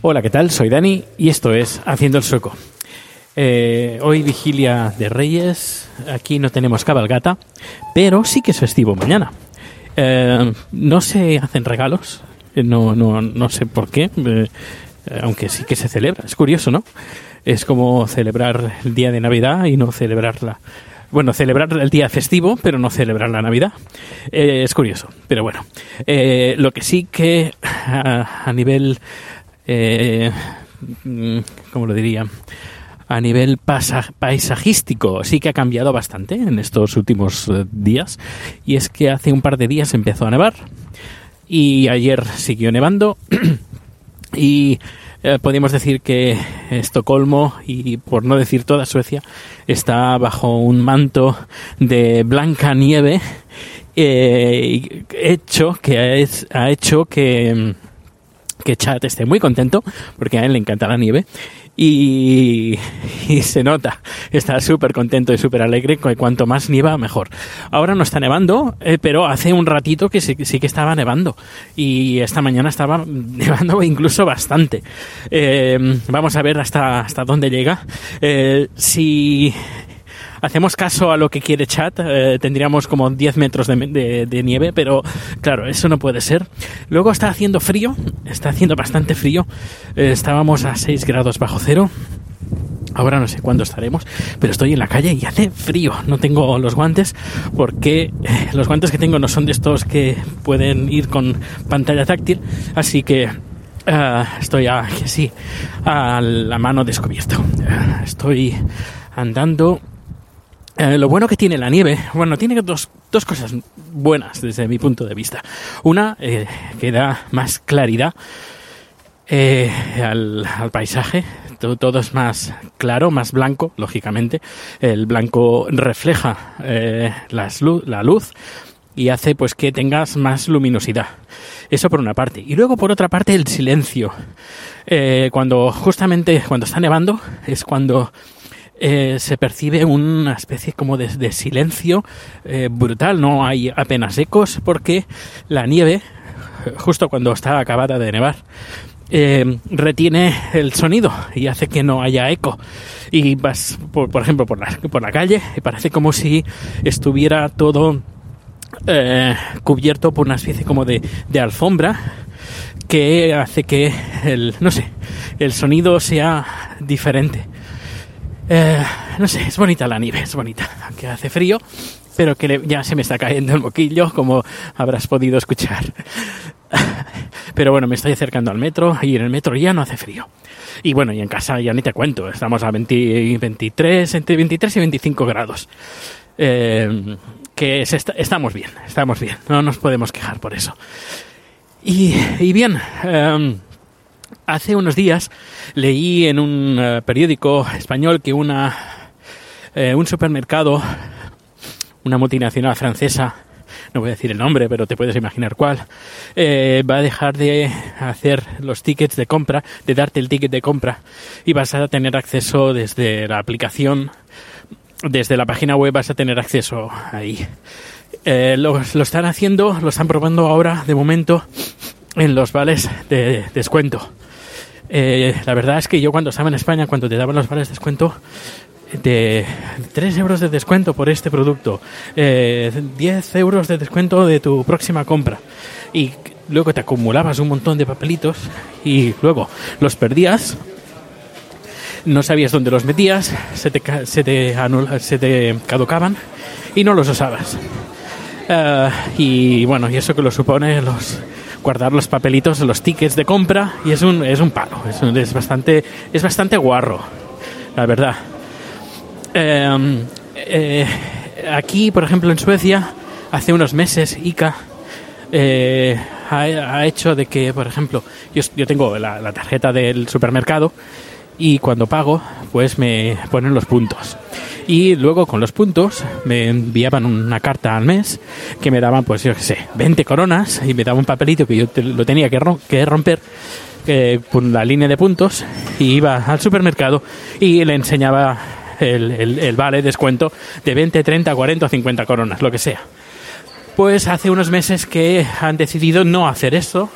Hola, ¿qué tal? Soy Dani y esto es Haciendo el Sueco. Eh, hoy vigilia de Reyes, aquí no tenemos cabalgata, pero sí que es festivo mañana. Eh, no se hacen regalos, eh, no, no, no sé por qué, aunque sí que se celebra, es curioso, ¿no? Es como celebrar el día de Navidad y no celebrarla. Bueno, celebrar el día festivo, pero no celebrar la Navidad. Eh, es curioso, pero bueno. Eh, lo que sí que a, nivel... Eh, mm, ¿Cómo lo diría? A nivel paisajístico sí que ha cambiado bastante en estos últimos eh, días. Y es que hace un par de días empezó a nevar. Y ayer siguió nevando. y eh, podemos decir que Estocolmo y por no decir toda Suecia está bajo un manto de blanca nieve eh, hecho que ha hecho que que Chad esté muy contento porque a él le encanta la nieve y, se nota, está súper contento y súper alegre, cuanto más nieva mejor. Ahora no está nevando, eh, pero hace un ratito que sí, sí que estaba nevando y esta mañana estaba nevando incluso bastante. Eh, vamos a ver hasta, hasta dónde llega. Eh, si hacemos caso a lo que quiere Chat, eh, tendríamos como 10 metros de, nieve, pero claro, eso no puede ser. Luego está haciendo frío, está haciendo bastante frío. Eh, estábamos a 6 grados bajo cero. Ahora no sé cuándo estaremos, pero estoy en la calle y hace frío. No tengo los guantes porque eh, los guantes que tengo no son de estos que pueden ir con pantalla táctil, así que ah, estoy a, a la mano descubierto. Ah, Estoy andando eh, lo bueno que tiene la nieve, bueno, tiene dos, dos cosas buenas desde mi punto de vista. Una, eh, que da más claridad eh, al, al paisaje, todo, todo es más claro, más blanco, lógicamente. El blanco refleja las lu- la luz y hace pues que tengas más luminosidad. Eso por una parte. Y luego por otra parte el silencio. Cuando justamente cuando está nevando es cuando eh, se percibe una especie como de, silencio eh, brutal. No hay apenas ecos porque la nieve, justo cuando está acabada de nevar, eh, retiene el sonido y hace que no haya eco. Y vas, por, ejemplo, por la, por la calle y parece como si estuviera todo cubierto por una especie como de, de alfombra que hace que el, no sé, el sonido sea diferente. Eh, no sé, es bonita la nieve, es bonita, aunque hace frío, pero que ya se me está cayendo el moquillo, como habrás podido escuchar. Pero bueno, me estoy acercando al metro y en el metro ya no hace frío. Y bueno, y en casa ya ni te cuento, estamos a 20 23, entre 23 y 25 grados. Eh, que estamos bien, estamos bien, no nos podemos quejar por eso. Y, y bien, em, hace unos días leí en un eh, periódico español que una, eh, un supermercado, una multinacional francesa, no voy a decir el nombre, pero te puedes imaginar cuál, eh, va a dejar de hacer los tickets de compra, de darte el ticket de compra, y vas a tener acceso desde la aplicación, desde la página web vas a tener acceso ahí. Eh, lo, lo están haciendo, lo están probando ahora, de momento, en los vales de descuento. Eh, la verdad es que yo cuando estaba en España, cuando te daban los vales de descuento, de 3 euros de descuento por este producto, eh, 10 euros de descuento de tu próxima compra. Y luego te acumulabas un montón de papelitos y luego los perdías. no sabías dónde los metías, se te, se te, anula- se te caducaban y no los usabas. Eh, y bueno, y eso que lo supone los guardar los papelitos, los tickets de compra y es un es un palo, es, un- es bastante es bastante guarro, la verdad. Eh, eh, aquí, por ejemplo, en Suecia, hace unos meses, ICA eh, ha, ha hecho de que, por ejemplo, yo, yo tengo la tarjeta del supermercado y cuando pago, pues me ponen los puntos. Y luego con los puntos me enviaban una carta al mes que me daban, pues yo qué sé, 20 coronas y me daba un papelito que yo lo tenía que, rom- que romper eh, la línea de puntos y iba al supermercado y le enseñaba el, vale descuento de 20, 30, 40 o 50 coronas, lo que sea. Pues hace unos meses que han decidido no hacer esto.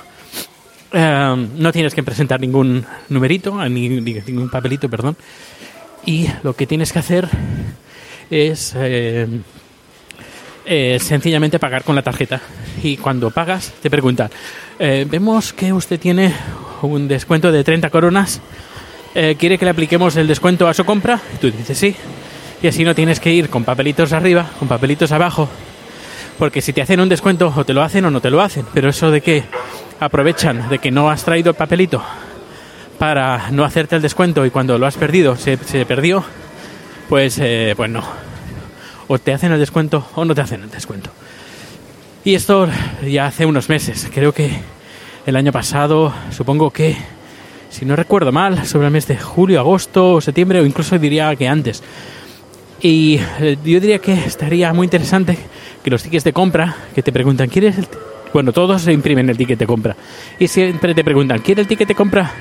Eh, no tienes que presentar ningún numerito, ni, ni- ningún papelito, perdón. Y lo que tienes que hacer es eh, eh, sencillamente pagar con la tarjeta. Y cuando pagas, te preguntan, eh, vemos que usted tiene un descuento de 30 coronas. Eh, ¿Quiere que le apliquemos el descuento a su compra? Y tú dices sí. Y así no tienes que ir con papelitos arriba, con papelitos abajo. Porque si te hacen un descuento, o te lo hacen o no te lo hacen. Pero eso de que aprovechan de que no has traído el papelito para no hacerte el descuento y cuando lo has perdido se, se perdió, pues, eh, pues no. O te hacen el descuento o no te hacen el descuento. Y esto ya hace unos meses, creo que el año pasado, supongo que, si no recuerdo mal, sobre el mes de julio, agosto septiembre, o incluso diría que antes. Y eh, yo diría que estaría muy interesante que los tickets de compra, que te preguntan, ¿quieres el ti-?" Bueno, todos se imprimen el ticket de compra. Y siempre te preguntan, ¿quieres el ticket de compra?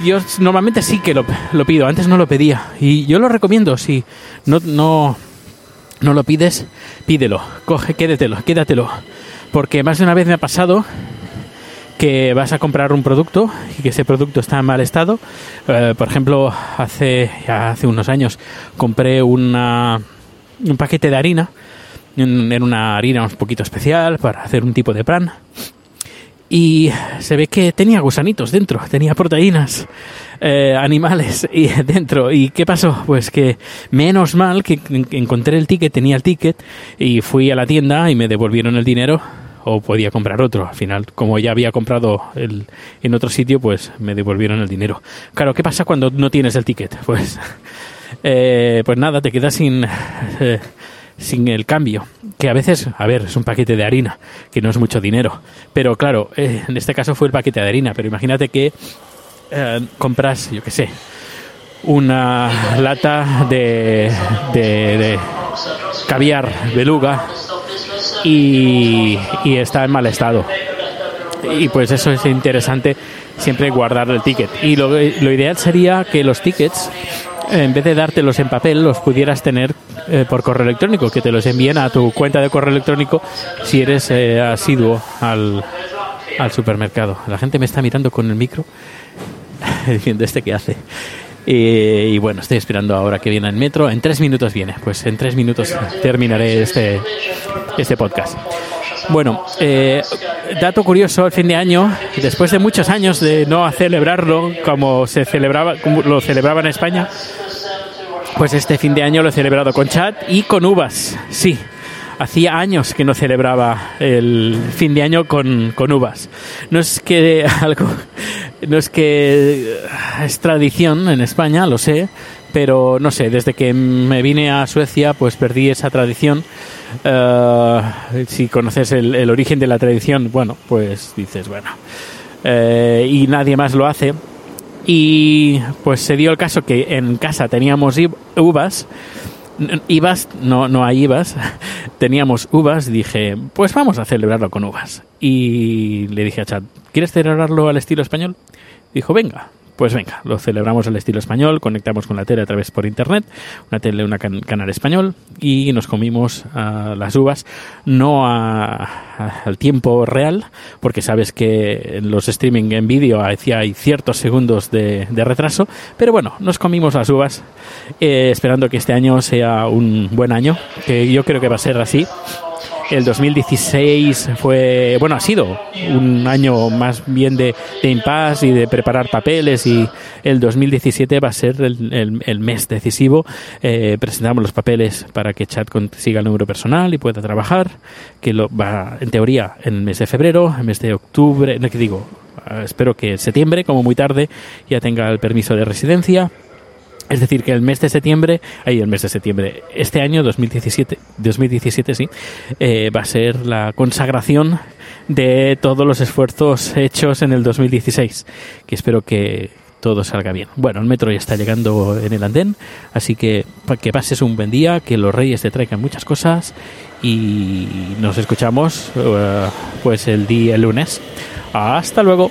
Yo normalmente sí que lo, pido, antes no lo pedía. Y yo lo recomiendo, si no, no, no lo pides, pídelo, coge, quédatelo, quédatelo. Porque más de una vez me ha pasado que vas a comprar un producto y que ese producto está en mal estado. Eh, por ejemplo, hace, hace unos años compré una, un paquete de harina, en, en una harina un poquito especial para hacer un tipo de pan. Y se ve que tenía gusanitos dentro, tenía proteínas eh, animales y dentro. ¿Y qué pasó? Pues que menos mal que en- que encontré el ticket, tenía el ticket y fui a la tienda y me devolvieron el dinero o podía comprar otro. Al final, como ya había comprado el, en otro sitio, pues me devolvieron el dinero. Claro, ¿qué pasa cuando no tienes el ticket? Pues, eh, pues nada, te quedas sin, eh, sin el cambio. Que a veces, a ver, es un paquete de harina, que no es mucho dinero. Pero claro, eh, en este caso fue el paquete de harina. Pero imagínate que eh, compras, yo qué sé, una lata de, de, de caviar beluga y, y está en mal estado. Y pues eso es interesante siempre guardar el ticket. Y lo, lo ideal sería que los tickets, en vez de dártelos en papel, los pudieras tener eh, por correo electrónico, que te los envíen a tu cuenta de correo electrónico si eres eh, asiduo al, al supermercado. La gente me está mirando con el micro diciendo este que hace. Y, y bueno, estoy esperando ahora que viene el metro. En tres minutos viene. Pues en tres minutos terminaré este, este podcast. Bueno, eh, dato curioso, el fin de año, después de muchos años de no celebrarlo como se celebraba, como lo celebraba en España, pues este fin de año lo he celebrado con chat y con uvas. Sí, hacía años que no celebraba el fin de año con, con uvas. No es que algo, no es que es tradición en España, lo sé, pero no sé, desde que me vine a Suecia, pues perdí esa tradición. Eh, si conoces el, origen de la tradición, bueno, pues dices, bueno, eh, y nadie más lo hace. Y pues se dio el caso que en casa teníamos uvas, Ivas, no, no hay Ivas, teníamos uvas, dije, pues vamos a celebrarlo con uvas. Y le dije a Chad, ¿quieres celebrarlo al estilo español? Dijo, venga, pues venga, lo celebramos al estilo español, conectamos con la tele a través por internet, una tele, una can- canal español, y nos comimos ah, las uvas, no al tiempo real, porque sabes que en los streaming en vídeo hay, ciertos segundos de, de retraso, pero bueno, nos comimos las uvas, eh, esperando que este año sea un buen año, que yo creo que va a ser así. El 2016 fue, bueno, ha sido un año más bien de, de impasse y de preparar papeles y el 2017 va a ser el, el, mes decisivo. Eh, presentamos los papeles para que Chat consiga el número personal y pueda trabajar, que lo va en teoría en el mes de febrero, en el mes de octubre, no que digo, espero que en septiembre, como muy tarde, ya tenga el permiso de residencia. Es decir, que el mes de septiembre, ahí el mes de septiembre, este año 2017, 2017 sí, eh, va a ser la consagración de todos los esfuerzos hechos en el 2016, que espero que todo salga bien. Bueno, el metro ya está llegando en el andén, así que que pases un buen día, que los reyes te traigan muchas cosas y nos escuchamos uh, pues el día el lunes. Hasta luego.